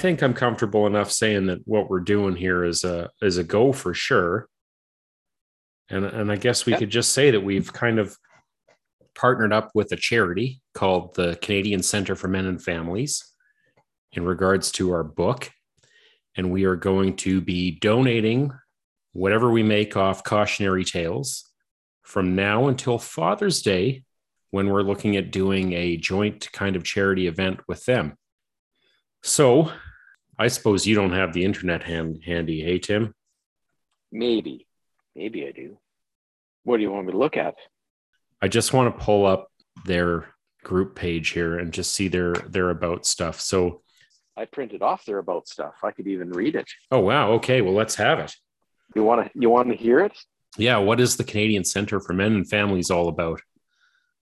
think I'm comfortable enough saying that what we're doing here is a is a go for sure. And and I guess we could just say that we've kind of partnered up with a charity called the Canadian Center for Men and Families in regards to our book. And we are going to be donating whatever we make off cautionary tales from now until Father's Day when we're looking at doing a joint kind of charity event with them. So, I suppose you don't have the internet hand, handy, hey Tim? Maybe. Maybe I do. What do you want me to look at? I just want to pull up their group page here and just see their their about stuff. So, I printed off their about stuff. I could even read it. oh wow, okay, well let's have it. You want to you want to hear it? Yeah, what is the Canadian Center for Men and Families all about?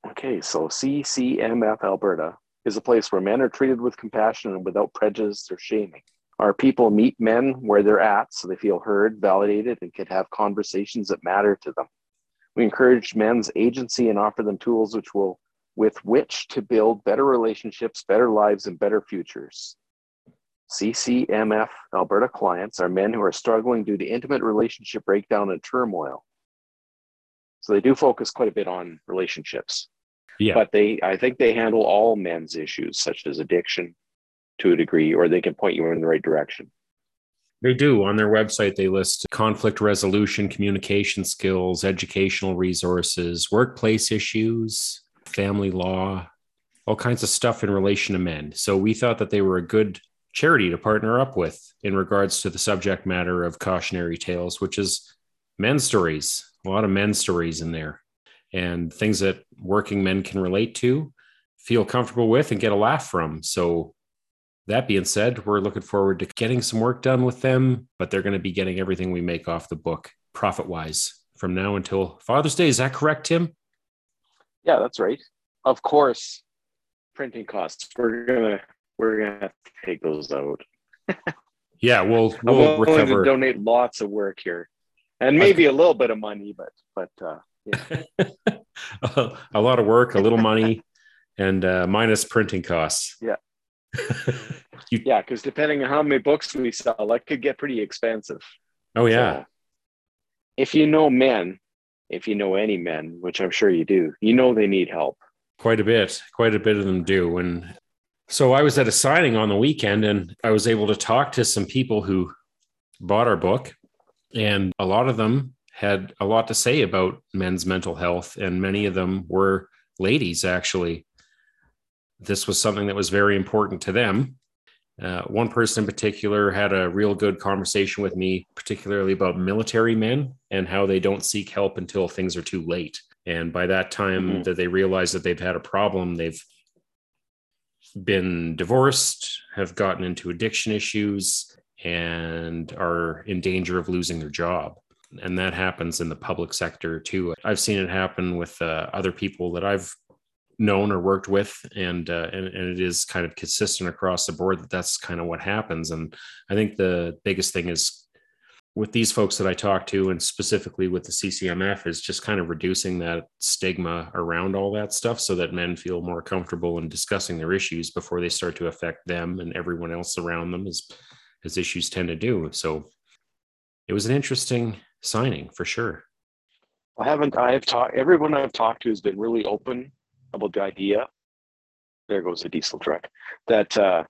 Okay, so CCMF Alberta is a place where men are treated with compassion and without prejudice or shaming. Our people meet men where they're at so they feel heard, validated, and can have conversations that matter to them. We encourage men's agency and offer them tools which will with which to build better relationships, better lives, and better futures. CCMF Alberta clients are men who are struggling due to intimate relationship breakdown and turmoil. So they do focus quite a bit on relationships Yeah, but they i think they handle all men's issues such as addiction to a degree or they can point you in the right direction they do. On their website, they list conflict resolution, communication skills, educational resources, workplace issues, family law, all kinds of stuff in relation to men. So we thought that they were a good charity to partner up with in regards to the subject matter of cautionary tales, which is men's stories, a lot of men's stories in there, and things that working men can relate to, feel comfortable with, and get a laugh from. So that being said, we're looking forward to getting some work done with them, but they're going to be getting everything we make off the book profit wise from now until Father's Day. Is that correct, Tim? yeah that's right of course printing costs we're gonna we're gonna have to take those out Yeah, we'll we'll to recover. donate lots of work here and maybe a little bit of money but but uh yeah. a lot of work, a little money, and uh, minus printing costs. Yeah. you, yeah because depending on how many books we sell that could get pretty expensive oh yeah, So, if you know men if you know any men which i'm sure you do you know they need help quite a bit. Quite a bit of them do. And so I was at a signing on the weekend, and I was able to talk to some people who bought our book, and a lot of them had a lot to say about men's mental health, and many of them were ladies actually. This was something that was very important to them. Uh, one person in particular had a real good conversation with me, particularly about military men and how they don't seek help until things are too late. And by that time Mhm. that they realize that they've had a problem, they've been divorced, have gotten into addiction issues, and are in danger of losing their job. And that happens in the public sector too. I've seen it happen with uh, other people that I've known or worked with, and, uh, and and it is kind of consistent across the board that that's kind of what happens. And I think the biggest thing is with these folks that I talk to, and specifically with the CCMF, is just kind of reducing that stigma around all that stuff so that men feel more comfortable in discussing their issues before they start to affect them and everyone else around them, as, as issues tend to do. So it was an interesting signing for sure. I haven't. I've talked. Everyone I've talked to has been really open about the idea. There goes a diesel truck. That uh,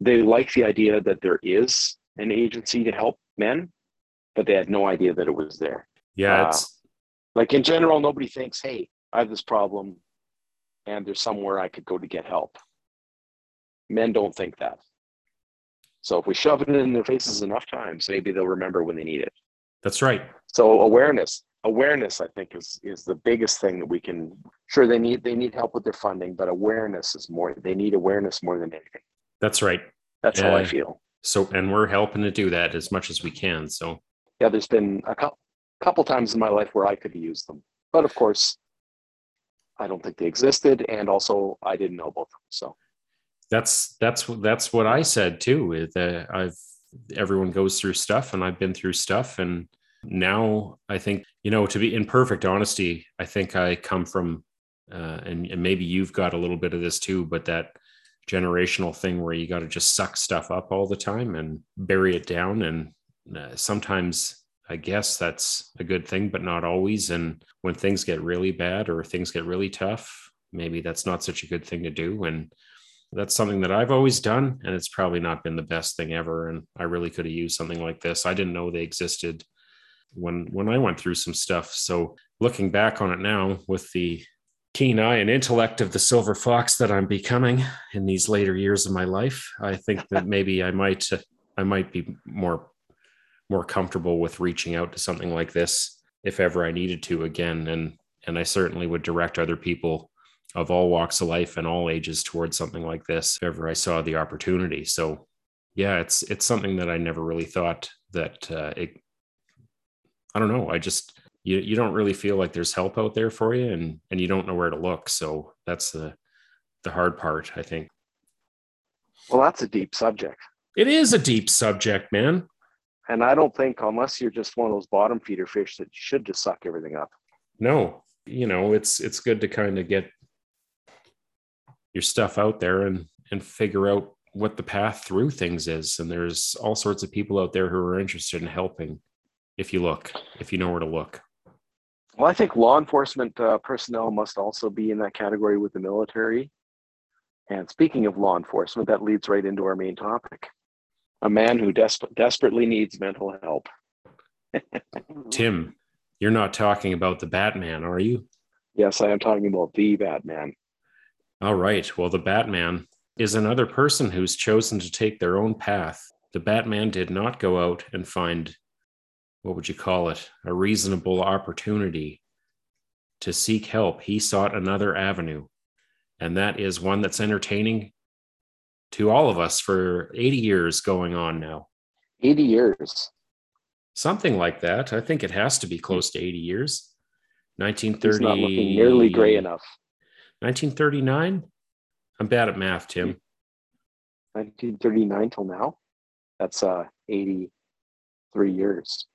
they like the idea that there is an agency to help men, but they had no idea that it was there. Yeah, Uh, it's Like in general, nobody thinks, "Hey, I have this problem, and there's somewhere I could go to get help." Men don't think that. So if we shove it in their faces enough times, maybe they'll remember when they need it. That's right. So awareness, awareness, I think is is the biggest thing that we can. Sure, they need they need help with their funding, but awareness is more. They need awareness more than anything. That's right. That's how I feel. So, and we're helping to do that as much as we can. So, Yeah, there's been a couple couple times in my life where I could have used them, but of course, I don't think they existed, and also I didn't know about them. So that's that's that's what I said too. Is that I've everyone goes through stuff, and I've been through stuff, and now I think you know to be in perfect honesty, I think I come from, uh, and, and maybe you've got a little bit of this too, but that generational thing where you got to just suck stuff up all the time and bury it down, and uh, sometimes I guess that's a good thing, but not always. And when things get really bad or things get really tough, maybe that's not such a good thing to do. And that's something that I've always done. And it's probably not been the best thing ever. And I really could have used something like this. I didn't know they existed when when I went through some stuff. So looking back on it now with the keen eye and intellect of the silver fox that I'm becoming in these later years of my life, I think that maybe I might I might be more more comfortable with reaching out to something like this if ever I needed to again. And and I certainly would direct other people of all walks of life and all ages towards something like this if ever I saw the opportunity. So yeah, it's it's something that I never really thought that uh, it. I don't know. I just you you don't really feel like there's help out there for you, and and you don't know where to look. So that's the the hard part, I think. Well, that's a deep subject. It is a deep subject, man. And I don't think, unless you're just one of those bottom feeder fish, that you should just suck everything up. No, you know, it's it's good to kind of get your stuff out there and and figure out what the path through things is. And there's all sorts of people out there who are interested in helping. If you look, if you know where to look. Well, I think law enforcement uh, personnel must also be in that category with the military. And speaking of law enforcement, that leads right into our main topic a man who desp- desperately needs mental help. Tim, you're not talking about the Batman, are you? Yes, I am talking about the Batman. All right. Well, the Batman is another person who's chosen to take their own path. The Batman did not go out and find, what would you call it, a reasonable opportunity to seek help. He sought another avenue, and that is one that's entertaining to all of us for 80 years going on now. 80 years. Something like that. I think it has to be close to 80 years. 1930. He's not looking nearly gray enough. 1939? I'm bad at math, Tim. 1939 till now? That's uh 83 years.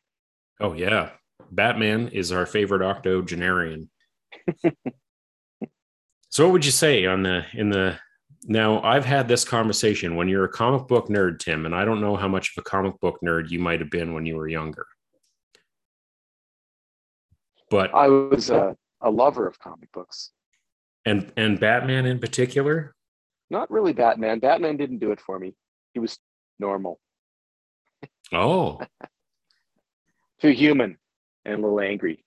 Oh yeah. Batman is our favorite octogenarian. so what would you say on the in the now, I've had this conversation when you're a comic book nerd, Tim, and I don't know how much of a comic book nerd you might have been when you were younger. But I was a, a lover of comic books. And and Batman in particular? Not really Batman. Batman didn't do it for me. He was normal. Oh. Too human and a little angry.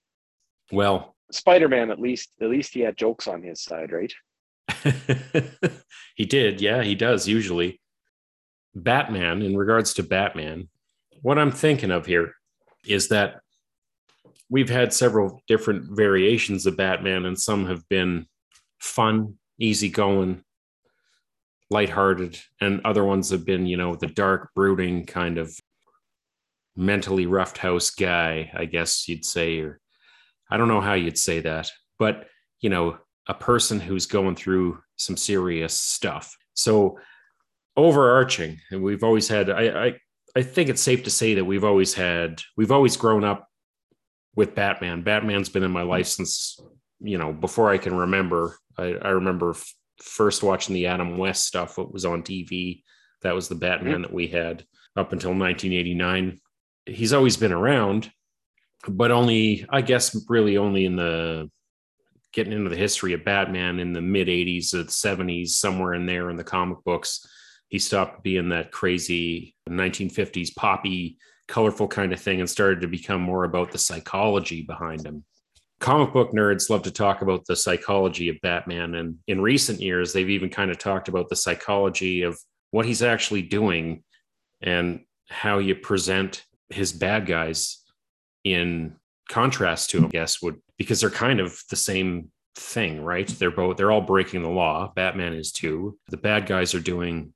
Well, Spider-Man at least at least he had jokes on his side, right? he did. Yeah, he does usually. Batman, in regards to Batman, what I'm thinking of here is that we've had several different variations of Batman, and some have been fun, easygoing, lighthearted, and other ones have been, you know, the dark, brooding kind of mentally roughed house guy, I guess you'd say, or I don't know how you'd say that, but you know, a person who's going through some serious stuff. So overarching, and we've always had I, I I think it's safe to say that we've always had we've always grown up with Batman. Batman's been in my life since you know before I can remember. I, I remember f- first watching the Adam West stuff. What was on TV? That was the Batman mm-hmm. that we had up until 1989. He's always been around, but only I guess really only in the getting into the history of Batman in the mid 80s the 70s, somewhere in there in the comic books. He stopped being that crazy 1950s poppy, colorful kind of thing and started to become more about the psychology behind him. Comic book nerds love to talk about the psychology of Batman. And in recent years, they've even kind of talked about the psychology of what he's actually doing and how you present his bad guys in contrast to, I guess, would because they're kind of the same thing, right? They're both they're all breaking the law. Batman is too. The bad guys are doing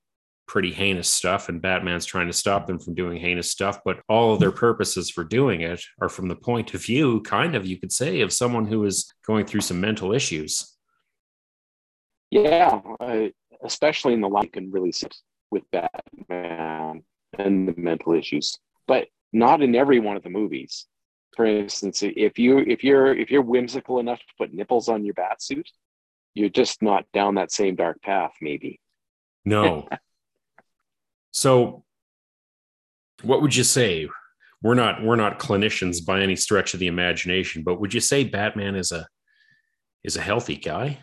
pretty heinous stuff and Batman's trying to stop them from doing heinous stuff, but all of their purposes for doing it are from the point of view kind of you could say of someone who is going through some mental issues. Yeah, I, especially in the line can really sit with Batman and the mental issues, but not in every one of the movies. For instance, if you if you're if you're whimsical enough to put nipples on your bat suit, you're just not down that same dark path, maybe. No. so what would you say? We're not we're not clinicians by any stretch of the imagination, but would you say Batman is a is a healthy guy?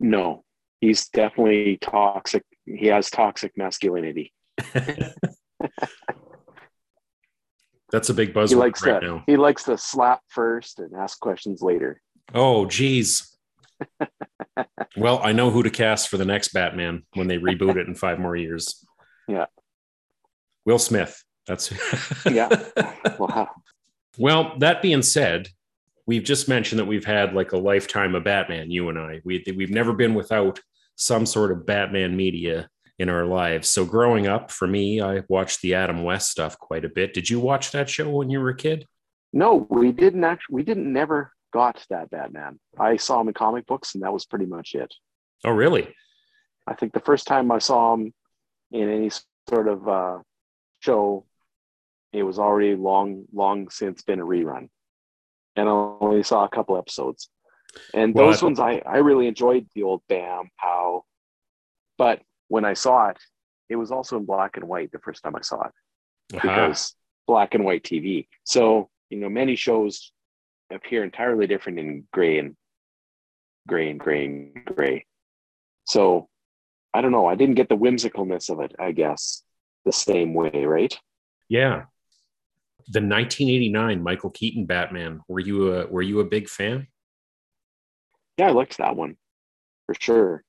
No, he's definitely toxic. He has toxic masculinity. That's a big buzzword He likes right to now. he likes to slap first and ask questions later. Oh, geez. well, I know who to cast for the next Batman when they reboot it in five more years. Yeah. Will Smith. That's Yeah. Wow. Well, that being said, we've just mentioned that we've had like a lifetime of Batman, you and I. We, we've never been without some sort of Batman media in our lives. So growing up, for me, I watched the Adam West stuff quite a bit. Did you watch that show when you were a kid? No, we didn't actually. We didn't never got that Batman. I saw him in comic books, and that was pretty much it. Oh, really? I think the first time I saw him in any sort of uh, show, it was already long, long since been a rerun, and I only saw a couple episodes. And those ones, I I really enjoyed the old Bam Pow, but when I saw it, it was also in black and white the first time I saw it Aha. because black and white TV. So, you know, many shows appear entirely different in gray and gray and gray and gray. So, I don't know. I didn't get the whimsicalness of it, I guess, the same way, right? Yeah. The 1989 Michael Keaton Batman. Were you a were you a big fan? Yeah, I liked that one for sure.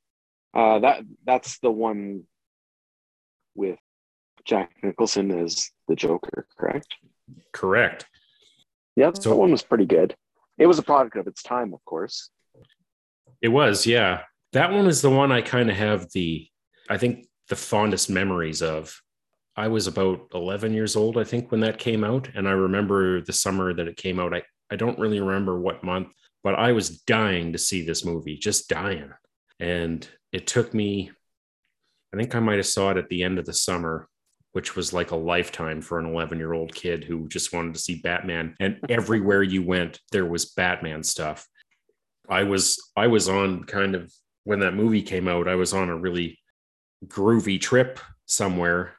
Uh, that that's the one with Jack Nicholson as the Joker, correct? Correct. Yeah, that So- one was pretty good. It was a product of its time, of course. It was, yeah. That one is the one I kind of have the, I think, the fondest memories of. I was about 11 years old, I think, when that came out. And I remember the summer that it came out. I, I don't really remember what month, but I was dying to see this movie, just dying. And it took me, I think I might have saw it at the end of the summer, which was like a lifetime for an 11 year old kid who just wanted to see Batman. And everywhere you went, there was Batman stuff. I was I was on kind of when that movie came out, I was on a really groovy trip somewhere,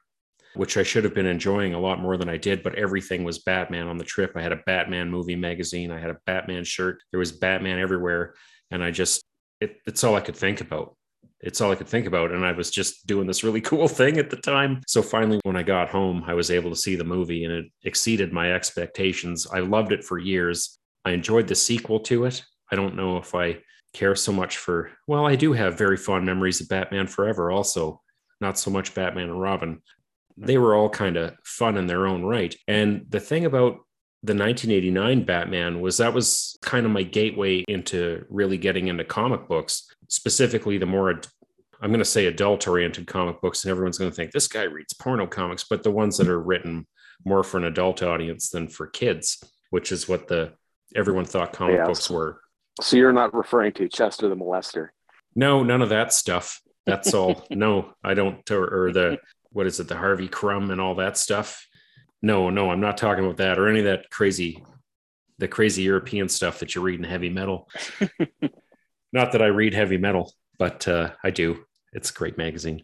which I should have been enjoying a lot more than I did, but everything was Batman on the trip. I had a Batman movie magazine, I had a Batman shirt, there was Batman everywhere, and I just it, it's all I could think about. It's all I could think about. And I was just doing this really cool thing at the time. So finally, when I got home, I was able to see the movie and it exceeded my expectations. I loved it for years. I enjoyed the sequel to it. I don't know if I care so much for, well, I do have very fond memories of Batman Forever also, not so much Batman and Robin. They were all kind of fun in their own right. And the thing about the 1989 Batman was that was kind of my gateway into really getting into comic books, specifically the more, I'm going to say adult oriented comic books. And everyone's going to think this guy reads porno comics, but the ones that are written more for an adult audience than for kids, which is what the everyone thought comic books were. So you're not referring to Chester the Molester. No, none of that stuff. That's all. no, I don't. Or, or the what is it? The Harvey Crumb and all that stuff. No, no, I'm not talking about that or any of that crazy, the crazy European stuff that you read in heavy metal. not that I read heavy metal, but uh, I do. It's a great magazine.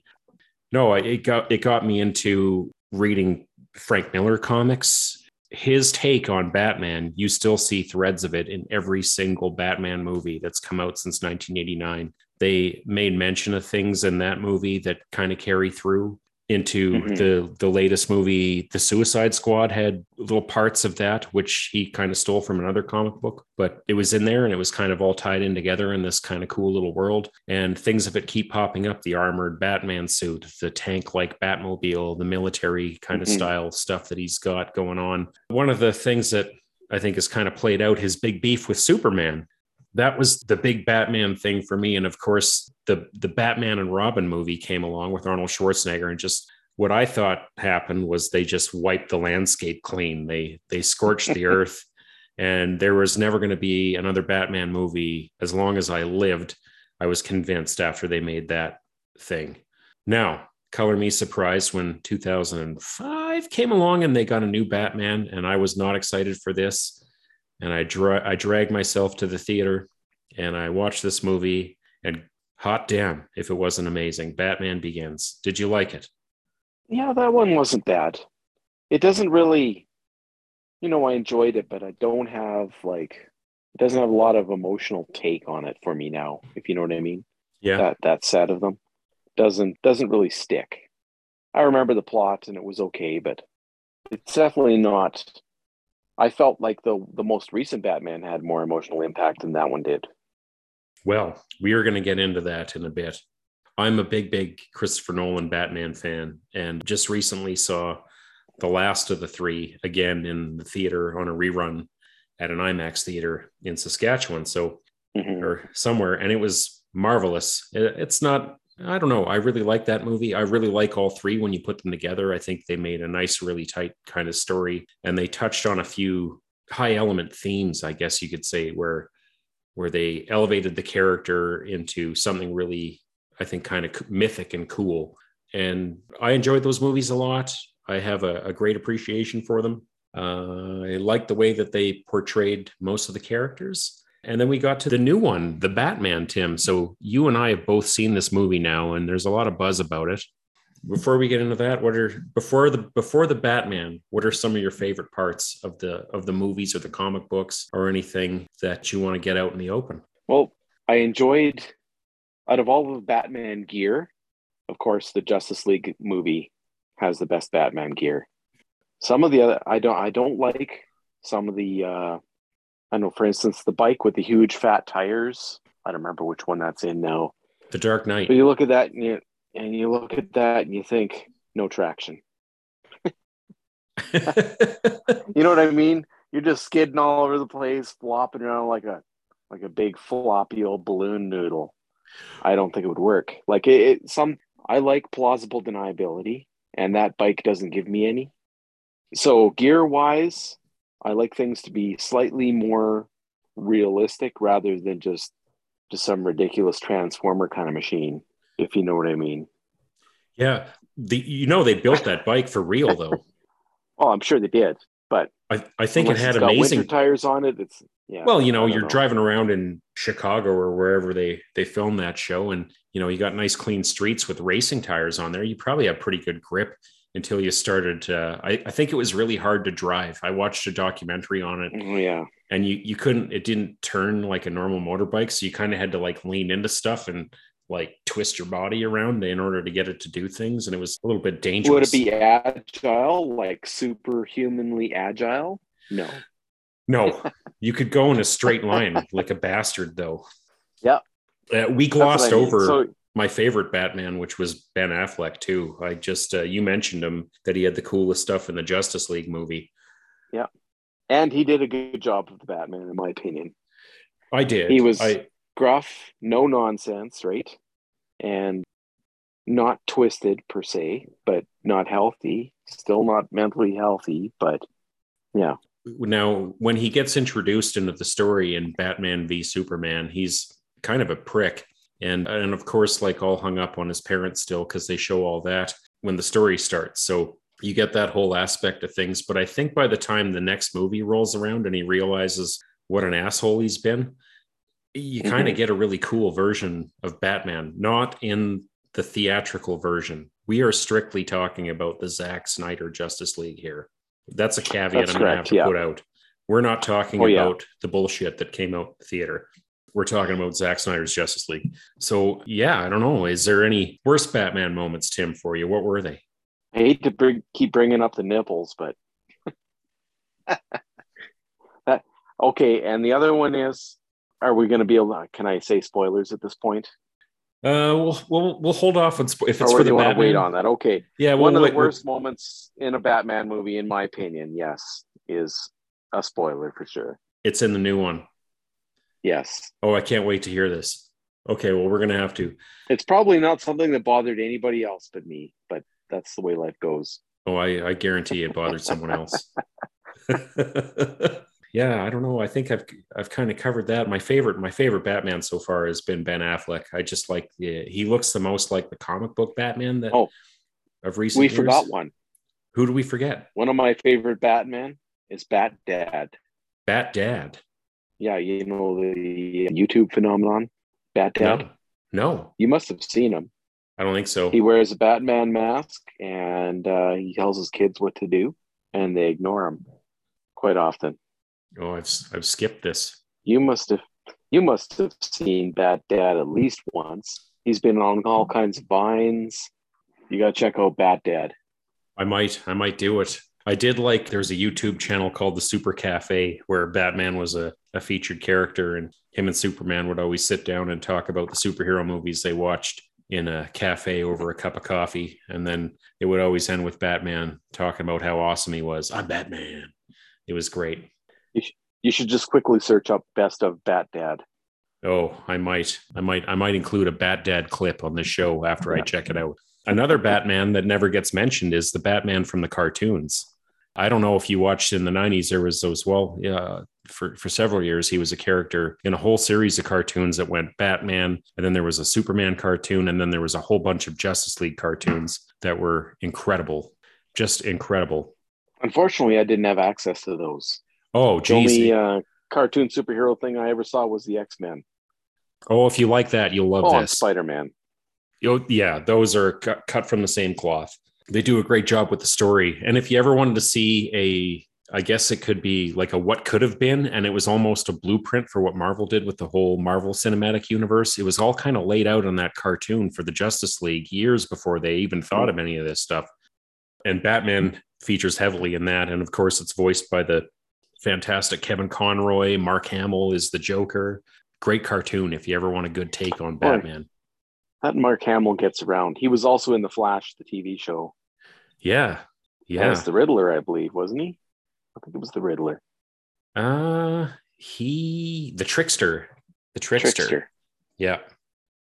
No, I, it got it got me into reading Frank Miller comics. His take on Batman, you still see threads of it in every single Batman movie that's come out since 1989 they made mention of things in that movie that kind of carry through into Mhm. the the latest movie the suicide squad had little parts of that which he kind of stole from another comic book but it was in there and it was kind of all tied in together in this kind of cool little world and things of it keep popping up the armored batman suit the tank like batmobile the military kind of Mhm. style stuff that he's got going on one of the things that i think has kind of played out his big beef with superman that was the big Batman thing for me. And of course, the the Batman and Robin movie came along with Arnold Schwarzenegger, and just what I thought happened was they just wiped the landscape clean. They they scorched the earth, and there was never going to be another Batman movie as long as I lived I was convinced after they made that thing. Now, color me surprised when 2005 came along and they got a new Batman, and I was not excited for this. And I dra- I dragged myself to the theater and I watched this movie. And hot damn, if it wasn't amazing! Batman Begins. Did you like it? Yeah, that one wasn't bad. It doesn't really, you know, I enjoyed it, but I don't have like, it doesn't have a lot of emotional take on it for me now. If you know what I mean. Yeah. That that set of them doesn't doesn't really stick. I remember the plot and it was okay, but it's definitely not. I felt like the the most recent Batman had more emotional impact than that one did. Well, we are going to get into that in a bit. I'm a big, big Christopher Nolan Batman fan, and just recently saw the last of the three again in the theater on a rerun at an IMAX theater in Saskatchewan. So, Mhm. or somewhere, and it was marvelous. It's not, I don't know, I really like that movie. I really like all three when you put them together. I think they made a nice, really tight kind of story, and they touched on a few high element themes, I guess you could say, where where they elevated the character into something really, I think, kind of mythic and cool. And I enjoyed those movies a lot. I have a, a great appreciation for them. Uh, I like the way that they portrayed most of the characters. And then we got to the new one, The Batman, Tim. So you and I have both seen this movie now, and there's a lot of buzz about it. Before we get into that, what are before the before the Batman? What are some of your favorite parts of the of the movies or the comic books or anything that you want to get out in the open? Well, I enjoyed out of all of the Batman gear, of course, the Justice League movie has the best Batman gear. Some of the other I don't I don't like some of the uh I know for instance the bike with the huge fat tires. I don't remember which one that's in now. The Dark Knight. But you look at that and you and you look at that and you think no traction. You know what I mean? You're just skidding all over the place, flopping around like a like a big floppy old balloon noodle. I don't think it would work. Like it, it some I like plausible deniability, and that bike doesn't give me any. So gear wise, I like things to be slightly more realistic rather than just just some ridiculous transformer kind of machine, if you know what I mean. yeah, the you know they built that bike for real though. Oh, I'm sure they did, but I, I think it had amazing tires on it. It's yeah. well you know you're driving around in chicago or wherever they they film that show and you know you got nice clean streets with racing tires on there you probably have pretty good grip until you started uh, I, I think it was really hard to drive i watched a documentary on it Oh, yeah. and you you couldn't it didn't turn like a normal motorbike so you kind of had to like lean into stuff and like twist your body around in order to get it to do things and it was a little bit dangerous Would it be agile, like superhumanly agile? No. No, you could go in a straight line like a bastard, though. Yeah. Uh, we glossed I mean. over So my favorite Batman, which was Ben Affleck, too. I just, uh, you mentioned him that he had the coolest stuff in the Justice League movie. Yeah, and he did a good job of the Batman, in my opinion. I did. He was- I, Gruff, no nonsense, right? And not twisted per se, but not healthy. Still not mentally healthy, but yeah. now, when he gets introduced into the story in Batman v Superman, he's kind of a prick. And, and of course, like all hung up on his parents still, because they show all that when the story starts. So you get that whole aspect of things. But I think by the time the next movie rolls around and he realizes what an asshole he's been, you kind of Mhm. get a really cool version of Batman, not in the theatrical version. We are strictly talking about the Zack Snyder Justice League here. That's a caveat That's I'm going to have to yeah. put out. We're not talking Oh, yeah. about the bullshit that came out in the theater. We're talking about Zack Snyder's Justice League. So, yeah, I don't know. Is there any worst Batman moments, Tim, for you? What were they? I hate to bring, keep bringing up the nipples, but that, okay. And the other one is, are we going to be able? To, can I say spoilers at this point, Uh, we'll we'll, we'll hold off on spo- if it's or for the you want to Batman. wait on that? Okay. Yeah, one we'll of the wait- worst moments in a Batman movie, in my opinion, yes, is a spoiler for sure. It's in the new one. Yes. Oh, I can't wait to hear this. Okay, well, we're gonna have to. It's probably not something that bothered anybody else but me, but that's the way life goes. Oh, I, I guarantee it bothered someone else. yeah, I don't know. I think I've I've kind of covered that. My favorite, my favorite Batman so far has been Ben Affleck. I just like the, he looks the most like the comic book Batman that Oh. of recent We years. forgot one. Who do we forget? One of my favorite Batman is Bat Dad. Bat Dad. Yeah, you know the YouTube phenomenon, Bat Dad. No, no, You must have seen him. I don't think so. He wears a Batman mask and uh, he tells his kids what to do, and they ignore him quite often. oh, I've I've skipped this. You must have you must have seen Bat Dad at least once. He's been on all kinds of vines. You gotta check out Bat Dad. I might I might do it. I did like there's a YouTube channel called the Super Cafe where Batman was a, a featured character and him and Superman would always sit down and talk about the superhero movies they watched in a cafe over a cup of coffee. And then it would always end with Batman talking about how awesome he was. I'm Batman. It was great. You should just quickly search up best of Bat Dad. Oh, I might, I might, I might include a Bat Dad clip on this show after I check it out. Another Batman that never gets mentioned is the Batman from the cartoons. I don't know if you watched in the '90s. There was those. Well, yeah, for for several years he was a character in a whole series of cartoons that went Batman, and then there was a Superman cartoon, and then there was a whole bunch of Justice League cartoons that were incredible, just incredible. Unfortunately, I didn't have access to those. Oh, The only uh, cartoon superhero thing I ever saw was the X Men. oh, if you like that, you'll love Oh, this. Spider Man. Yeah, those are cut, cut from the same cloth. They do a great job with the story. And if you ever wanted to see a, I guess it could be like a what could have been, and it was almost a blueprint for what Marvel did with the whole Marvel Cinematic Universe. It was all kind of laid out on that cartoon for the Justice League years before they even thought of any of this stuff. And Batman features heavily in that. And of course, it's voiced by the fantastic Kevin Conroy. Mark Hamill is the Joker. Great cartoon if you ever want a good take on Batman. That Mark Hamill gets around. He was also in the Flash, the TV show. Yeah. Yeah. As the Riddler, I believe, wasn't he? I think it was the Riddler. Uh he the trickster. The trickster. Yeah.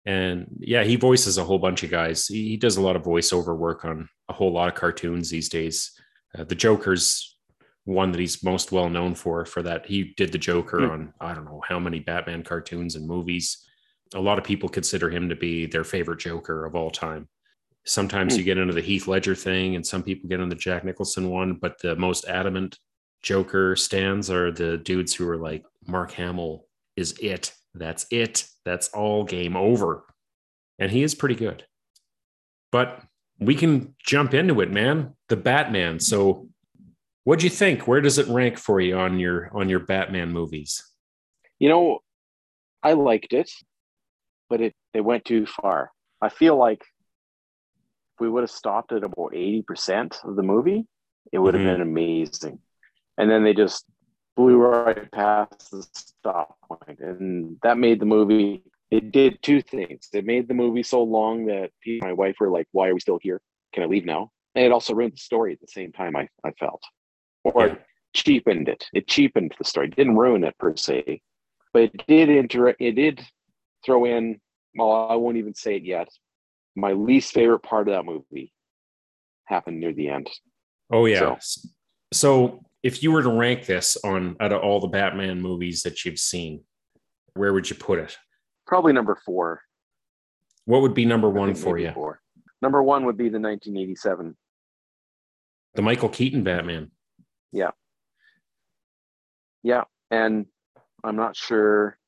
And yeah, he voices a whole bunch of guys. He, he does a lot of voiceover work on a whole lot of cartoons these days. Uh, the Joker's one that he's most well known for for that he did the Joker Hmm. on I don't know how many Batman cartoons and movies. A lot of people consider him to be their favorite Joker of all time. Sometimes Hmm. you get into the Heath Ledger thing, and some people get into the Jack Nicholson one, but the most adamant Joker stands are the dudes who are like, Mark Hamill is it. That's it. That's all game over. And he is pretty good. But we can jump into it, man. The Batman. So what'd you think? Where does it rank for you on your on your Batman movies? You know, I liked it, but it, it went too far. I feel like we would have stopped at about 80% of the movie, it would have Mhm. been amazing. And then they just blew right past the stop point. And that made the movie, it did two things. It made the movie so long that people, my wife were like, why are we still here? Can I leave now? And it also ruined the story at the same time, I, I felt. Or Yeah. cheapened it. It cheapened the story. It didn't ruin it per se, but it did inter- it did throw in well i won't even say it yet my least favorite part of that movie happened near the end Oh yeah. So- So, if you were to rank this on out of all the Batman movies that you've seen, where would you put it? probably number four What would be number one for you? four. number one would be the 1987 The Michael Keaton Batman. Yeah. Yeah and i'm not sure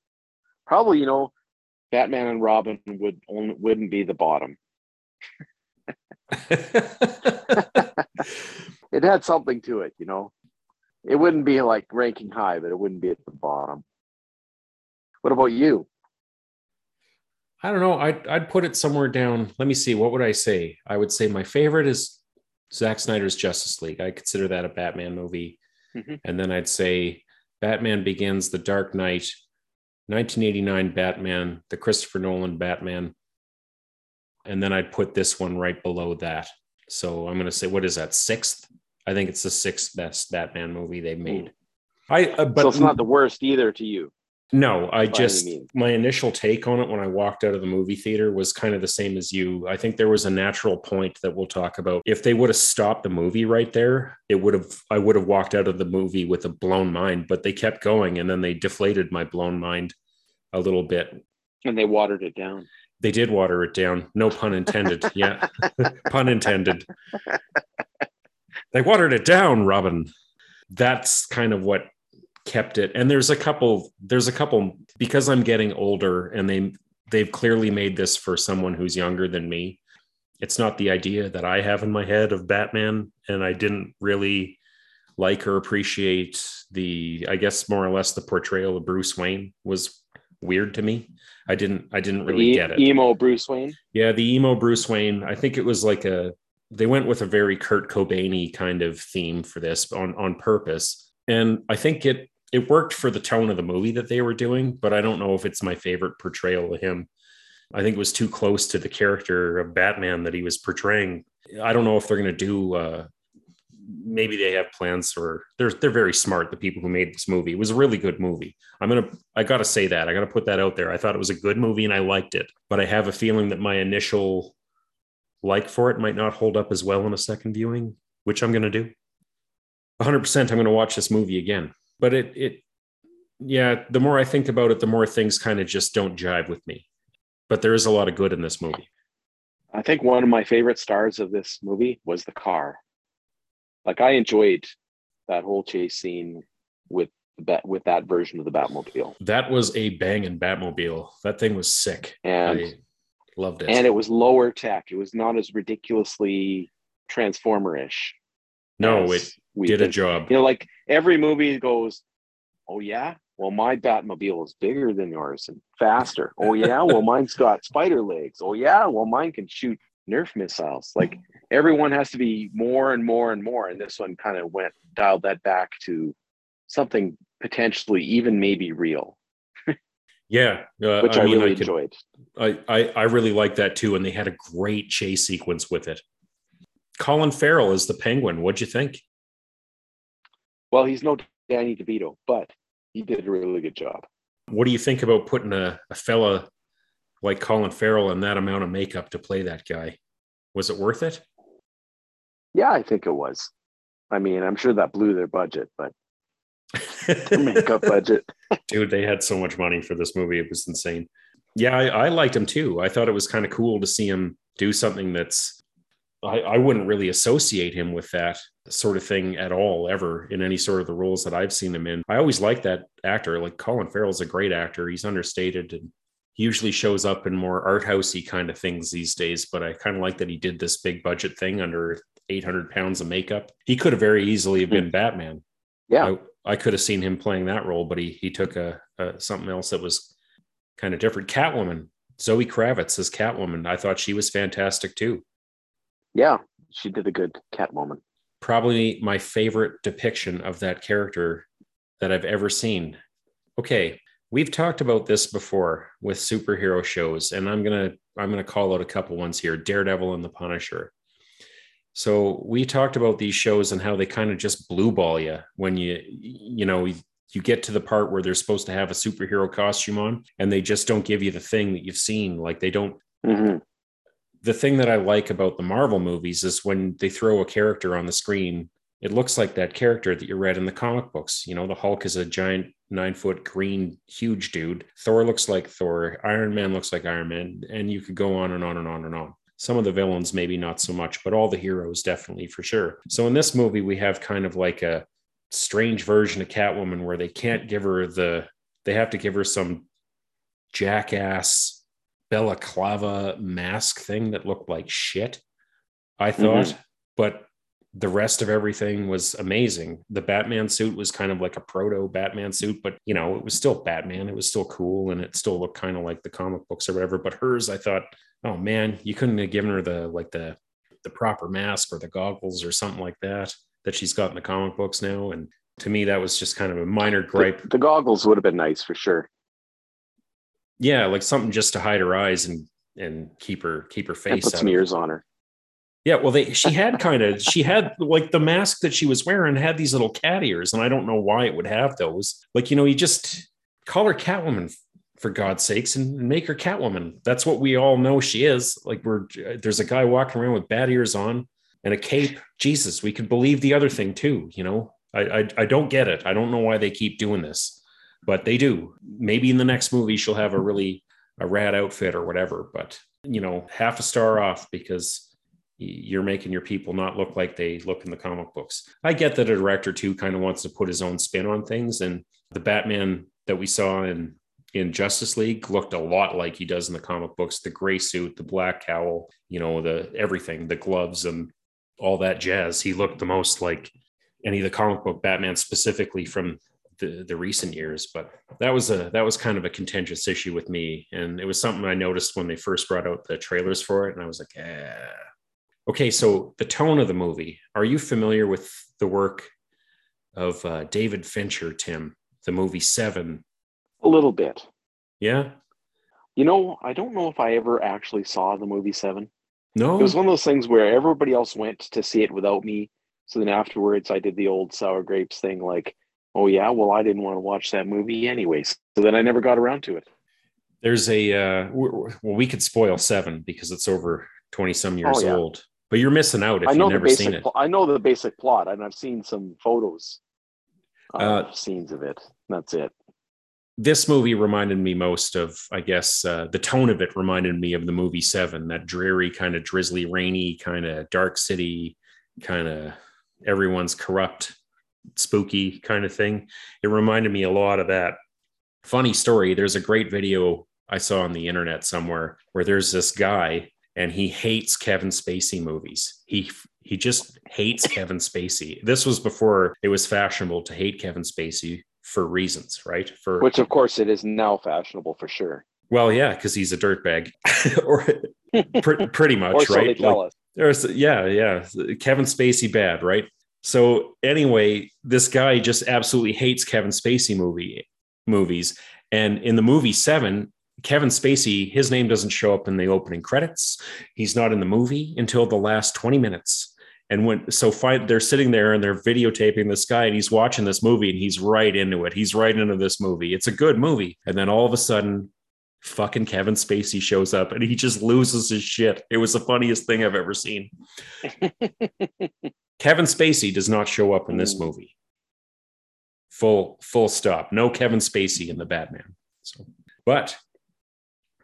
probably you know batman and robin would only wouldn't be the bottom it had something to it you know it wouldn't be like ranking high but it wouldn't be at the bottom what about you I don't know. I'd, I'd put it somewhere down. Let me see. What would I say? I would say my favorite is Zack Snyder's Justice League. I consider that a Batman movie. Mhm. And then I'd say Batman Begins, The Dark Knight, 1989 Batman, the Christopher Nolan Batman. And then I'd put this one right below that. So I'm going to say, what is that? Sixth? I think it's the sixth best Batman movie they've made. I, uh, but so it's not the worst either to you No, I just my initial take on it when I walked out of the movie theater was kind of the same as you. I think there was a natural point that we'll talk about. If they would have stopped the movie right there, it would have I would have walked out of the movie with a blown mind, but they kept going and then they deflated my blown mind a little bit. And they watered it down. They did water it down. No pun intended. yeah. pun intended. They watered it down, Robin. That's kind of what kept it. And there's a couple, there's a couple because I'm getting older and they they've clearly made this for someone who's younger than me. It's not the idea that I have in my head of Batman. And I didn't really like or appreciate the, I guess more or less the portrayal of Bruce Wayne was weird to me. I didn't I didn't really E- get it. Emo Bruce Wayne. Yeah, the emo Bruce Wayne. I think it was like a they went with a very Kurt Cobainy kind of theme for this on on purpose, and I think it it worked for the tone of the movie that they were doing. But I don't know if it's my favorite portrayal of him. I think it was too close to the character of Batman that he was portraying. I don't know if they're going to do. Uh, maybe they have plans for. They're they're very smart. The people who made this movie. It was a really good movie. I'm gonna. I gotta say that. I gotta put that out there. I thought it was a good movie and I liked it. But I have a feeling that my initial like for it might not hold up as well in a second viewing, which I'm gonna do. 100. percent I'm gonna watch this movie again. But it it yeah. The more I think about it, the more things kind of just don't jive with me. But there is a lot of good in this movie. I think one of my favorite stars of this movie was the car. Like I enjoyed that whole chase scene with the bat with that version of the Batmobile, That was a banging Batmobile. That thing was sick. and I loved it. and it was lower tech. It was not as ridiculously transformer-ish. no, as it we've did a job. You know, like every movie goes, "Oh yeah, well my Batmobile is bigger than yours and faster." Oh yeah, well mine's got spider legs. Oh yeah, well mine can shoot Nerf missiles. Like everyone has to be more and more and more, and this one kind of went dialed that back to something potentially even maybe real, Yeah, uh, which I, mean, really could- enjoyed. I, I I really like that too, and they had a great chase sequence with it. Colin Farrell is the Penguin. What'd you think? Well, he's no Danny DeVito, but he did a really good job. What do you think about putting a, a fella like Colin Farrell in that amount of makeup to play that guy? Was it worth it? Yeah, I think it was. I mean, I'm sure that blew their budget, but their makeup budget. Dude, they had so much money for this movie. It was insane. Yeah, I, I liked him too. I thought it was kind of cool to see him do something that's, I, I wouldn't really associate him with that sort of thing at all, ever in any sort of the roles that I've seen him in. I always liked that actor. Like Colin Farrell's a great actor. He's understated and he usually shows up in more art housey kind of things these days. But I kind of like that he did this big budget thing under 800 pounds of makeup. He could have very easily have been hmm. Batman. Yeah. I, I could have seen him playing that role, but he he took a, a something else that was kind of different. Catwoman, Zoe Kravitz as Catwoman. I thought she was fantastic too. Yeah, she did a good Catwoman. Probably my favorite depiction of that character that I've ever seen. Okay, we've talked about this before with superhero shows, and I'm gonna I'm gonna call out a couple ones here: Daredevil and the Punisher. So we talked about these shows and how they kind of just blue ball you when you you know you get to the part where they're supposed to have a superhero costume on and they just don't give you the thing that you've seen like they don't Mhm. The thing that I like about the Marvel movies is when they throw a character on the screen, it looks like that character that you read in the comic books. You know, the Hulk is a giant nine foot green, huge dude. Thor looks like Thor. Iron Man looks like Iron Man. And you could go on and on and on and on. Some of the villains, maybe not so much, but all the heroes, definitely for sure. So in this movie, we have kind of like a strange version of Catwoman where they can't give her the, they have to give her some jackass balaclava mask thing that looked like shit. I mm-hmm. thought, but the rest of everything was amazing. The Batman suit was kind of like a proto Batman suit, but you know, it was still Batman. It was still cool and it still looked kind of like the comic books or whatever. But hers, I thought, oh man, you couldn't have given her the like the the proper mask or the goggles or something like that that she's got in the comic books now. And to me, that was just kind of a minor gripe. The, the goggles would have been nice for sure. Yeah, like something just to hide her eyes and and keep her keep her And face put some ears on her. Yeah, well, they she had kind of she had like the mask that she was wearing had these little cat ears, and I don't know why it would have those. Like you know, you just call her Catwoman for God's sakes and make her Catwoman. That's what we all know she is. Like we're there's a guy walking around with bat ears on and a cape. Jesus, we could believe the other thing too. You know, I, I I don't get it. I don't know why they keep doing this, but they do. Maybe in the next movie she'll have a really a rad outfit or whatever. But you know, half a star off because you're making your people not look like they look in the comic books. I get that a director too kind of wants to put his own spin on things, and the Batman that we saw in in Justice League looked a lot like he does in the comic books. The gray suit, the black cowl, you know, the everything, the gloves, and all that jazz. He looked the most like any of the comic book Batman, specifically from the, the recent years. But that was a that was kind of a contentious issue with me, and it was something I noticed when they first brought out the trailers for it, and I was like, eh. Okay, so the tone of the movie. Are you familiar with the work of uh, David Fincher, Tim? The movie Seven A little bit. Yeah. You know, I don't know if I ever actually saw the movie Seven. No. It was one of those things where everybody else went to see it without me. So then afterwards, I did the old sour grapes thing, like, oh yeah, well I didn't want to watch that movie anyways. So then I never got around to it. There's a uh, well, we could spoil Seven because it's over twenty some years Oh, yeah. old, but you're missing out if I know you've the never basic. seen it. I know the basic plot, and I've seen some photos, of Uh, scenes of it. That's it. this movie reminded me most of, I guess, uh, the tone of it reminded me of the movie Seven, that dreary, kind of drizzly, rainy, kind of dark city, kind of everyone's corrupt, spooky kind of thing. It reminded me a lot of that. Funny story there's a great video I saw on the internet somewhere where there's this guy and he hates Kevin Spacey movies. He he just hates Kevin Spacey. This was before it was fashionable to hate Kevin Spacey for reasons, right? For Which, of course, it is now fashionable for sure. well, yeah, because he's a dirtbag, or pre- pretty much, Or so right? tell Like, yeah, yeah, Kevin Spacey bad, right? So anyway, this guy just absolutely hates Kevin Spacey movie movies, and in the movie Seven, Kevin Spacey, his name doesn't show up in the opening credits. He's not in the movie until the last twenty minutes. And when so they're sitting there and they're videotaping this guy and he's watching this movie and he's right into it. He's right into this movie. It's a good movie. And then all of a sudden, fucking Kevin Spacey shows up and he just loses his shit. It was the funniest thing I've ever seen. Kevin Spacey does not show up in this Mm. movie. Full full stop. No Kevin Spacey in the Batman. So, but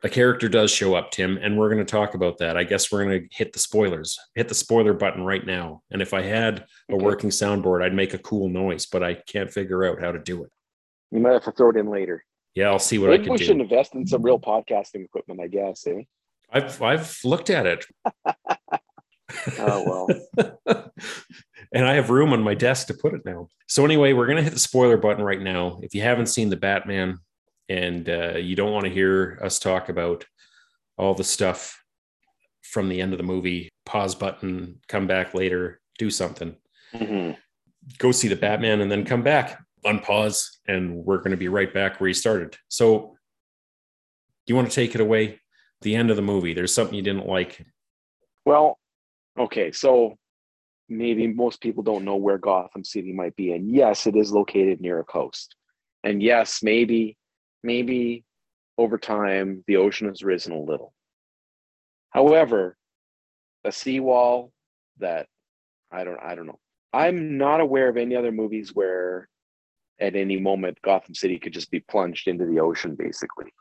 a character does show up, Tim, and we're going to talk about that. I guess we're going to hit the spoilers. Hit the spoiler button right now. And if I had a Okay. working soundboard, I'd make a cool noise, but I can't figure out how to do it. You might have to throw it in later. Yeah, I'll see what Maybe I can we should do. invest in some real podcasting equipment, I guess. Eh? I've I've looked at it. Oh well. and I have room on my desk to put it now. So anyway, we're gonna hit the spoiler button right now. If you haven't seen the Batman and uh, you don't want to hear us talk about all the stuff from the end of the movie, pause button, come back later, do something. Mhm. Go see the Batman and then come back, unpause, and we're going to be right back where you started. So, do you want to take it away? The end of the movie. There's something you didn't like. Well, okay, so maybe most people don't know where Gotham City might be, and yes, it is located near a coast, and yes, maybe, maybe over time the ocean has risen a little. However, a seawall that I don't, I don't know. I'm not aware of any other movies where, at any moment, Gotham City could just be plunged into the ocean, basically.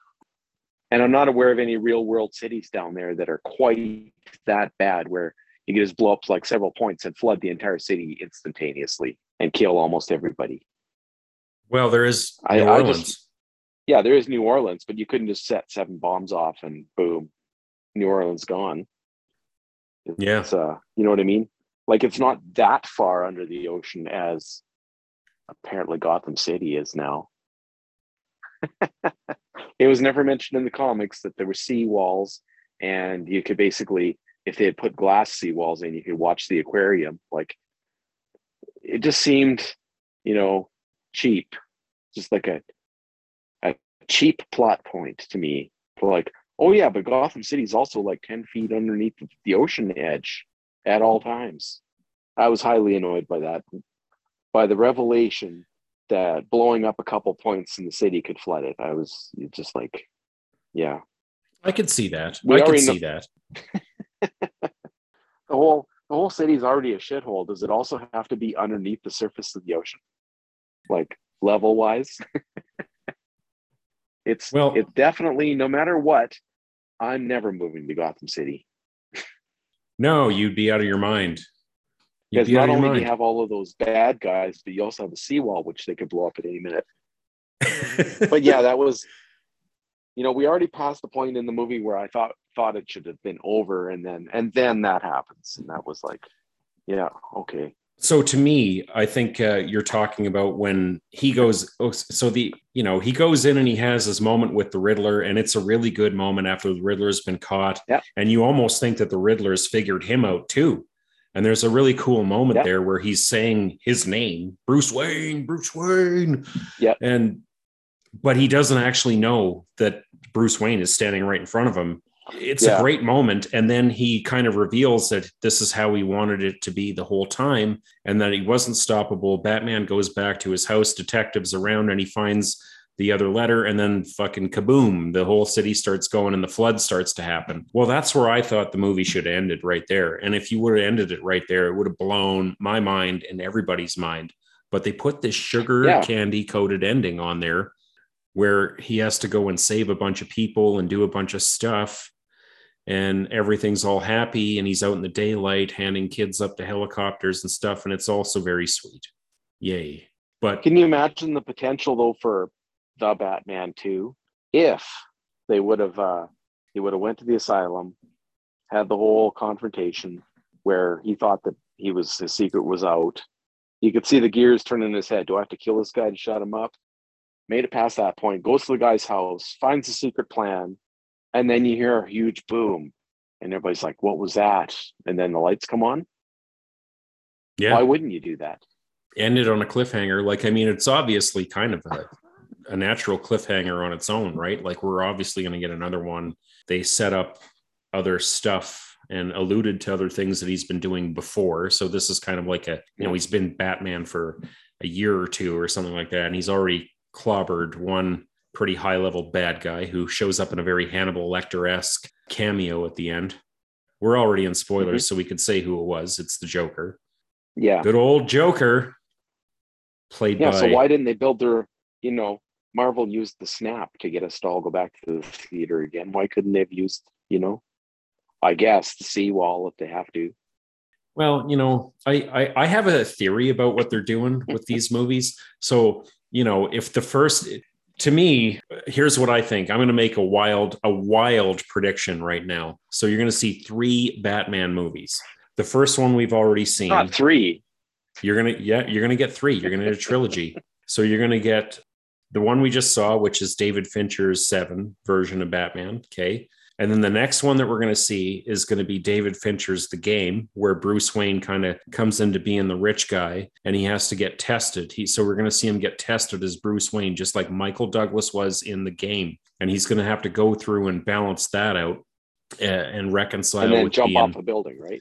And I'm not aware of any real world cities down there that are quite that bad where you could just blow up like several points and flood the entire city instantaneously and kill almost everybody. Well, there is New I Orleans. just- Yeah, there is New Orleans, but you couldn't just set seven bombs off and boom, New Orleans gone. Yeah. It's, uh, you know what I mean? Like it's not that far under the ocean as apparently Gotham City is now. it was never mentioned in the comics that there were sea walls and you could basically if they had put glass seawalls in you could watch the aquarium like it just seemed you know cheap just like a a cheap plot point to me for like oh yeah but gotham City is also like 10 feet underneath the ocean edge at all times i was highly annoyed by that by the revelation that blowing up a couple points in the city could flood it. I was just like, yeah, I could see that. We I could see know- that. the whole the whole city's already a shithole. Does it also have to be underneath the surface of the ocean, like level wise? it's Well- it's definitely no matter what. I'm never moving to Gotham City No, you'd be out of your mind. You'd because be not only do you have all of those bad guys, but you also have a seawall which they could blow up at any minute. But yeah, that was, you know, we already passed the point in the movie where I thought thought it should have been over, and then and then that happens, and that was like, yeah, okay, so to me i think uh, you're talking about when he goes oh, so the you know he goes in and he has his moment with the riddler and it's a really good moment after the riddler's been caught Yeah. and you almost think that the riddler's figured him out too and there's a really cool moment Yeah. there where he's saying his name bruce wayne bruce wayne Yeah. and but he doesn't actually know that bruce wayne is standing right in front of him it's Yeah. a great moment. And then he kind of reveals that this is how he wanted it to be the whole time and that he wasn't stoppable. Batman goes back to his house detectives around and he finds the other letter and then fucking kaboom the whole city starts going and the flood starts to happen. Well that's where i thought the movie should have ended right there. And if you would have ended it right there it would have blown my mind and everybody's mind. But they put this sugar Yeah. candy coated ending on there where he has to go and save a bunch of people and do a bunch of stuff and everything's all happy and he's out in the daylight handing kids up to helicopters and stuff and it's also very sweet yay but Can you imagine the potential though for the Batman 2 if they would have uh he would have went to the asylum, had the whole confrontation where he thought that he was his secret was out. You could see the gears turning in his head. Do I have to kill this guy to shut him up? Made it past that point, goes to the guy's house, finds the secret plan, and then you hear a huge boom. And everybody's like, What was that? And then the lights come on. yeah Why wouldn't you do that? ended on a cliffhanger like i mean it's obviously kind of a, a natural cliffhanger on its own right like we're obviously going to get another one they set up other stuff and alluded to other things that he's been doing before so this is kind of like a you know he's been batman for a year or two or something like that and he's already clobbered one pretty high level bad guy who shows up in a very hannibal lecter-esque cameo at the end we're already in spoilers mhm. so we could say who it was it's the joker Yeah. good old joker played Yeah, by so why didn't they build their, you know, Marvel used the snap to get us to all go back to the theater again? Why couldn't they have used, you know, I guess the seawall if they have to? Well, you know, I, I I have a theory about what they're doing with these movies. So, you know, if the first to me, here's what I think. I'm going to make a wild a wild prediction right now. So you're going to see three Batman movies. The first one we've already seen. Not three. You're gonna yeah, you're gonna get three. You're gonna get a trilogy. so you're gonna get the one we just saw, which is David Fincher's Seven version of Batman. Okay. And then the next one that we're going to see is going to be David Fincher's The Game, where Bruce Wayne kind of comes into being the rich guy and he has to get tested. He, so we're going to see him get tested as Bruce Wayne, just like Michael Douglas was in The Game. And he's going to have to go through and balance that out uh, and reconcile and then jump off a building, right?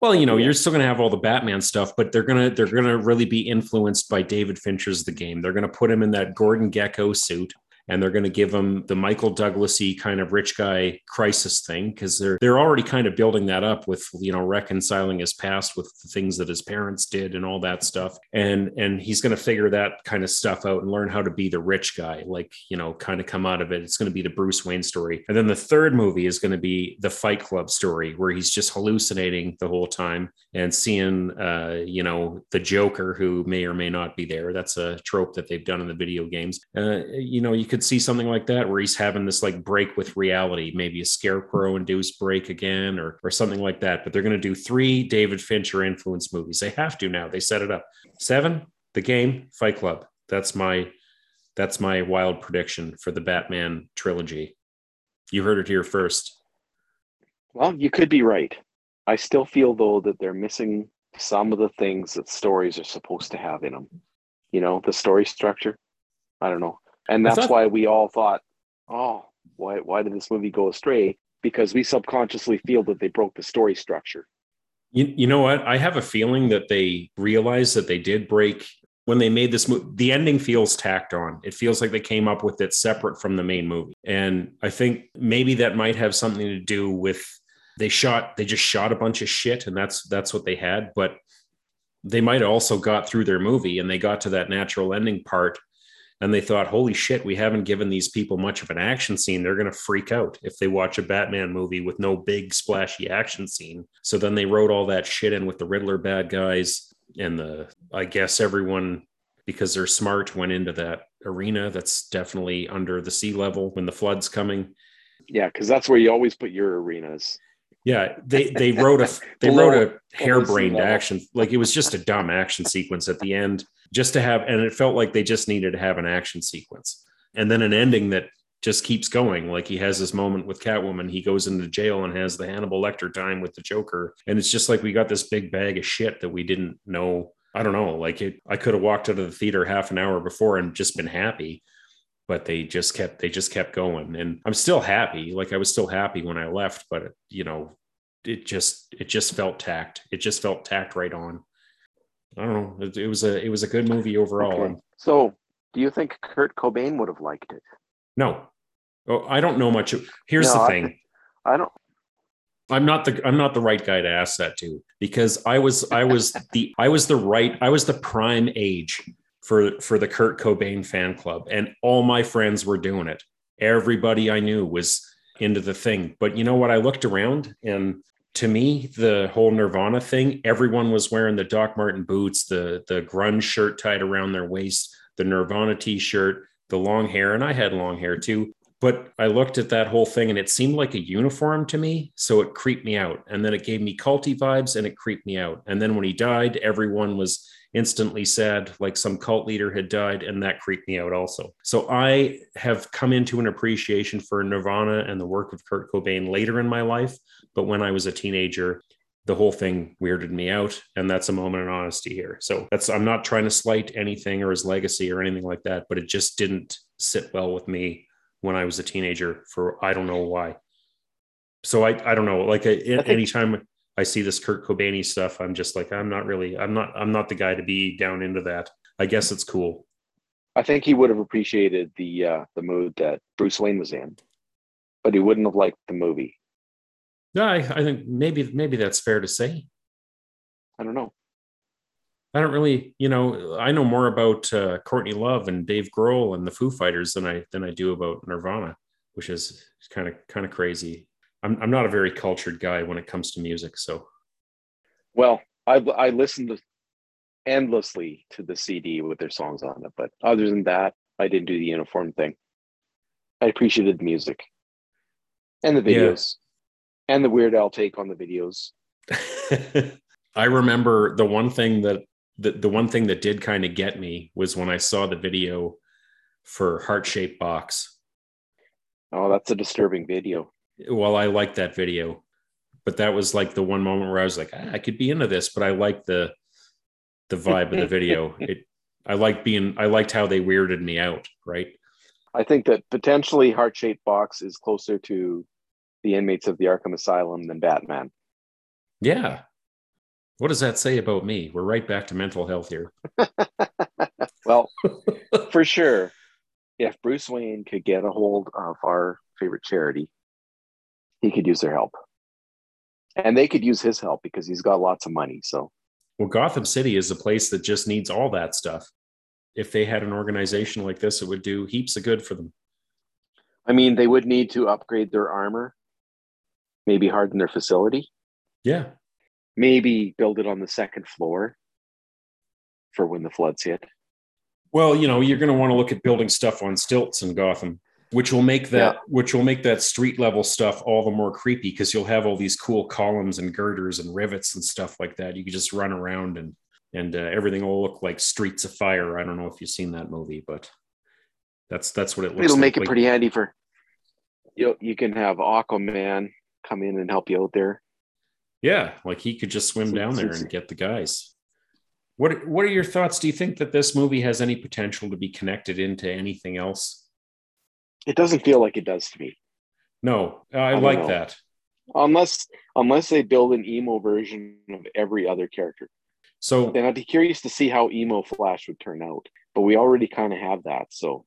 well, you know, Yeah. you're still going to have all the Batman stuff, but they're gonna they're gonna really be influenced by David Fincher's The Game. They're gonna put him in that Gordon Gekko suit, and they're gonna give him the Michael Douglasy kind of rich guy crisis thing because they're they're already kind of building that up with you know reconciling his past with the things that his parents did and all that stuff, and and he's gonna figure that kind of stuff out and learn how to be the rich guy, like you know, kind of come out of it. It's gonna be the Bruce Wayne story, and then the third movie is gonna be the Fight Club story where he's just hallucinating the whole time and seeing uh you know the joker who may or may not be there. That's a trope that they've done in the video games. Uh you know you could see something like that where he's having this like break with reality maybe a scarecrow induced break again or or something like that. But they're going to do three david fincher influence movies. They have to now. They set it up. Seven the game fight club. That's my that's my wild prediction for the batman trilogy. You heard it here first. Well, you could be right. I still feel though that they're missing some of the things that stories are supposed to have in them. You know, the story structure. I don't know, and that's thought- why we all thought, "Oh, why? Why did this movie go astray?" Because we subconsciously feel that they broke the story structure. You, you know what? I have a feeling that they realized that they did break when they made this movie, the ending feels tacked on. It feels like they came up with it separate from the main movie. And I think maybe that might have something to do with they shot they just shot a bunch of shit and that's that's what they had, but they might have also got through their movie and they got to that natural ending part and they thought, holy shit, we haven't given these people much of an action scene. They're going to freak out if they watch a Batman movie with no big splashy action scene. So then they wrote all that shit in with the Riddler bad guys and the I guess everyone because they're smart went into that arena that's definitely under the sea level when the flood's coming. Yeah, because that's where you always put your arenas. Yeah, they they wrote a they wrote a harebrained action like it was just a dumb action sequence at the end just to have and it felt like they just needed to have an action sequence and then an ending that just keeps going. Like he has this moment with Catwoman. He goes into jail and has the Hannibal Lecter time with the Joker. And it's just like we got this big bag of shit that we didn't know. I don't know. Like it, I could have walked out of the theater half an hour before and just been happy, but they just kept they just kept going. And I'm still happy. Like I was still happy when I left, but you know, it just it just felt tacked. It just felt tacked right on. I don't know. It, it was a it was a good movie overall. Okay. So, do you think Kurt Cobain would have liked it? No. Oh, I don't know much. Here's no, the thing. I, I don't. I'm not the I'm not the right guy to ask that to because I was I was the I was the right I was the prime age for for the Kurt Cobain fan club and all my friends were doing it. Everybody I knew was into the thing. But you know what? I looked around and to me, the whole Nirvana thing, everyone was wearing the Doc Martin boots, the the grunge shirt tied around their waist, the Nirvana t-shirt, the long hair, and I had long hair too. But I looked at that whole thing and it seemed like a uniform to me. So it creeped me out. And then it gave me culty vibes and it creeped me out. And then when he died, everyone was instantly said like some cult leader had died. And that creeped me out also. So I have come into an appreciation for Nirvana and the work of Kurt Cobain later in my life. But when I was a teenager, the whole thing weirded me out and that's a moment of honesty here so that's i'm not trying to slight anything or his legacy or anything like that but it just didn't sit well with me when i was a teenager for i don't know why so i i don't know like I, think- anytime i see this kurt cobain stuff i'm just like i'm not really i'm not i'm not the guy to be down into that i guess it's cool i think he would have appreciated the uh the mood that bruce wayne was in but he wouldn't have liked the movie no, I, I think maybe maybe that's fair to say. I don't know. I don't really, you know, I know more about uh, Courtney Love and Dave Grohl and the Foo Fighters than I than I do about Nirvana, which is kind of kind of crazy. I'm I'm not a very cultured guy when it comes to music, so. Well, I I listened endlessly to the CD with their songs on it, but other than that, I didn't do the uniform thing. I appreciated the music and the videos and the Weird Al take on the videos. I remember the one thing that the, the one thing that did kind of get me was when I saw the video for Heart Shaped Box. Oh, that's a disturbing video. Well, I like that video, but that was like the one moment where I was like, ah, I could be into this, but I like the the vibe of the video. It I like being I liked how they weirded me out, right? I think that potentially Heart Shaped Box is closer to the inmates of the Arkham Asylum than Batman. Yeah. What does that say about me? We're right back to mental health here. well, for sure, if Bruce Wayne could get a hold of our favorite charity, he could use their help. And they could use his help because he's got lots of money. So, well, Gotham City is a place that just needs all that stuff. If they had an organization like this, it would do heaps of good for them. I mean, they would need to upgrade their armor maybe harden their facility. Yeah. Maybe build it on the second floor for when the floods hit. Well, you know, you're going to want to look at building stuff on stilts in Gotham, which will make that yeah. which will make that street level stuff all the more creepy because you'll have all these cool columns and girders and rivets and stuff like that. You can just run around and and uh, everything will look like Streets of Fire. I don't know if you've seen that movie, but that's that's what it looks. Like. It'll like. make it pretty handy for you. You can have Aquaman come in and help you out there. Yeah, like he could just swim down there and get the guys. What What are your thoughts? Do you think that this movie has any potential to be connected into anything else? It doesn't feel like it does to me. No, I, I like that. Unless unless they build an emo version of every other character. So And I'd be curious to see how emo Flash would turn out. But we already kind of have that. So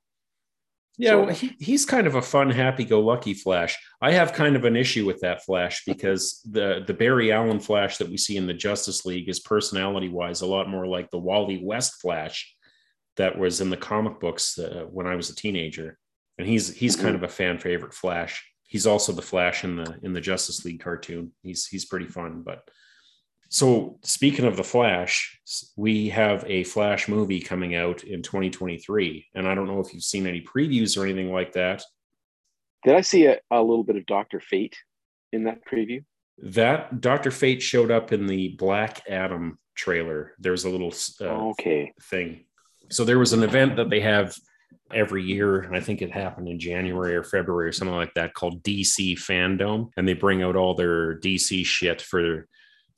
Yeah, well, he, he's kind of a fun, happy-go-lucky Flash. I have kind of an issue with that Flash because the the Barry Allen Flash that we see in the Justice League is personality-wise a lot more like the Wally West Flash that was in the comic books uh, when I was a teenager, and he's he's kind of a fan favorite Flash. He's also the Flash in the in the Justice League cartoon. He's he's pretty fun, but. So, speaking of the Flash, we have a Flash movie coming out in 2023. And I don't know if you've seen any previews or anything like that. did I see a, a little bit of Doctor Fate in that preview? That Dr. Fate showed up in the Black Adam trailer. There's a little uh, okay. thing. So, there was an event that they have every year. And I think it happened in January or February or something like that called DC Fandom. And they bring out all their DC shit for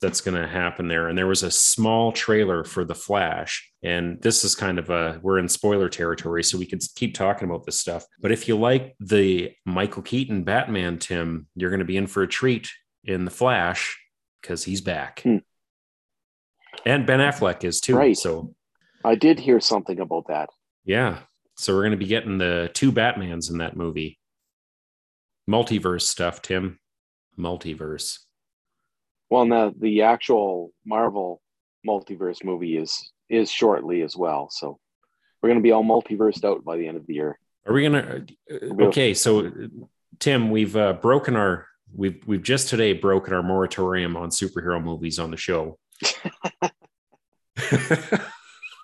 that's going to happen there. And there was a small trailer for The Flash. And this is kind of a, we're in spoiler territory, so we can keep talking about this stuff. But if you like the Michael Keaton Batman, Tim, you're going to be in for a treat in The Flash because he's back. Hmm. And Ben Affleck is too. Right. So, I did hear something about that. yeah. So we're going to be getting the two Batmans in that movie. Multiverse stuff, Tim. Multiverse. Well, now the actual Marvel multiverse movie is is shortly as well. So we're going to be all multiversed out by the end of the year. Are we gonna? uh, Okay, so Tim, we've uh, broken our we've we've just today broken our moratorium on superhero movies on the show.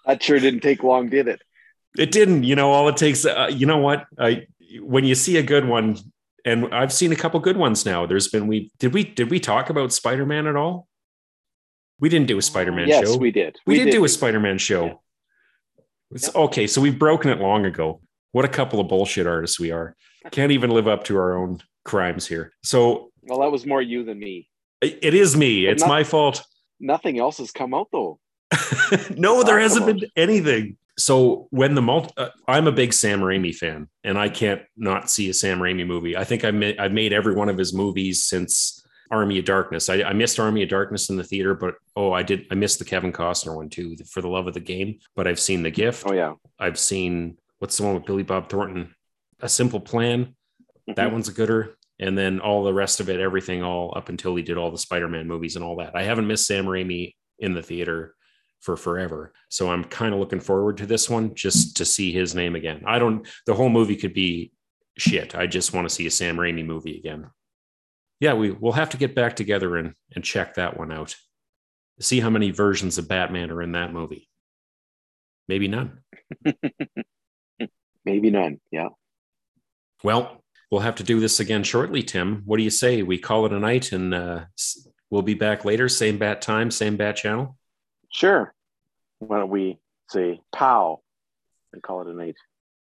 That sure didn't take long, did it? It didn't, you know. All it takes, uh, you know what? I when you see a good one, and I've seen a couple good ones now. There's been we did we did we talk about Spider Man at all? We didn't do a Spider Man yes, show. we did. we, did, do a Spider-Man show. Yeah. It's okay, so we've broken it long ago. What a couple of bullshit artists we are. Can't even live up to our own crimes here. So Well, that was more you than me. it it is me. But It's not- my fault. Nothing else has come out though. no, there hasn't been anything. So when the multi, uh, I'm a big Sam Raimi fan, and I can't not see a Sam Raimi movie. I think I ma- I've made every one of his movies since Army of Darkness. I, I missed Army of Darkness in the theater, but oh, I did. I missed the Kevin Costner one too, For the Love of the Game. But I've seen The Gift. Oh yeah. I've seen what's the one with Billy Bob Thornton? A Simple Plan. That Mhm. one's a gooder. And then all the rest of it, everything, all up until he did all the Spider-Man movies and all that. I haven't missed Sam Raimi in the theater for forever. So I'm kind of looking forward to this one just to see his name again. I don't the whole movie could be shit. I just want to see a Sam Raimi movie again. Yeah, we we'll have to get back together and and check that one out. See how many versions of Batman are in that movie. Maybe none. Maybe none. Yeah. Well, we'll have to do this again shortly, Tim. What do you say? We call it a night and uh, we'll be back later. Same bat time, same bat channel. Sure. Why don't we say pow and call it a night?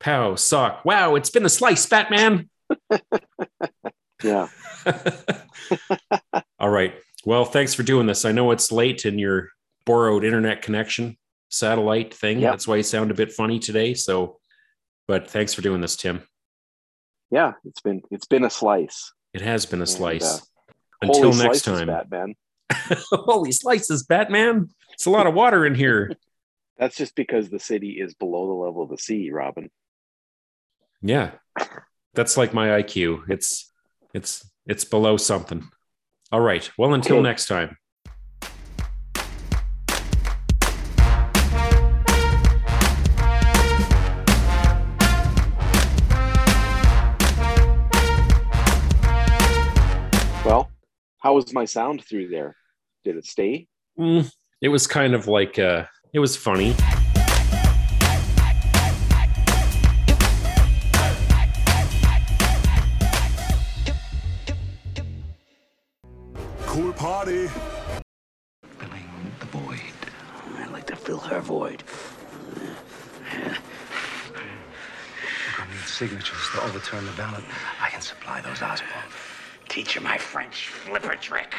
Pow, sock. Wow, it's been a slice, Batman. Yeah. All right. Well, thanks for doing this. I know it's late in your borrowed internet connection satellite thing. Yep. That's why you sound a bit funny today. So, but thanks for doing this, Tim. Yeah. It's been it's been a slice. It has been a And, slice. uh, Until Holy next slices, time. Batman. Holy slices, Batman. It's a lot of water in here. That's just because the city is below the level of the sea, Robin. Yeah. That's like my IQ. It's it's it's below something. All right. Well, until Okay. next time. Well, how was my sound through there? Did it stay? Mm, it was kind of like uh it was funny. Cool party. Filling the void. I'd like to fill her void. I need signatures to overturn the ballot. I can supply those, Oswald. Teach her my French flipper trick.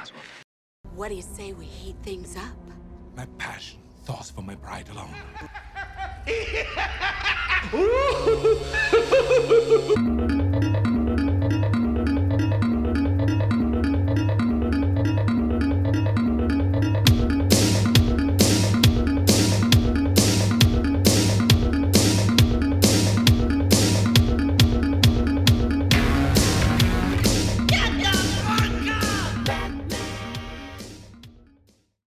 What do you say we heat things up? My passion, thoughts for my bride alone.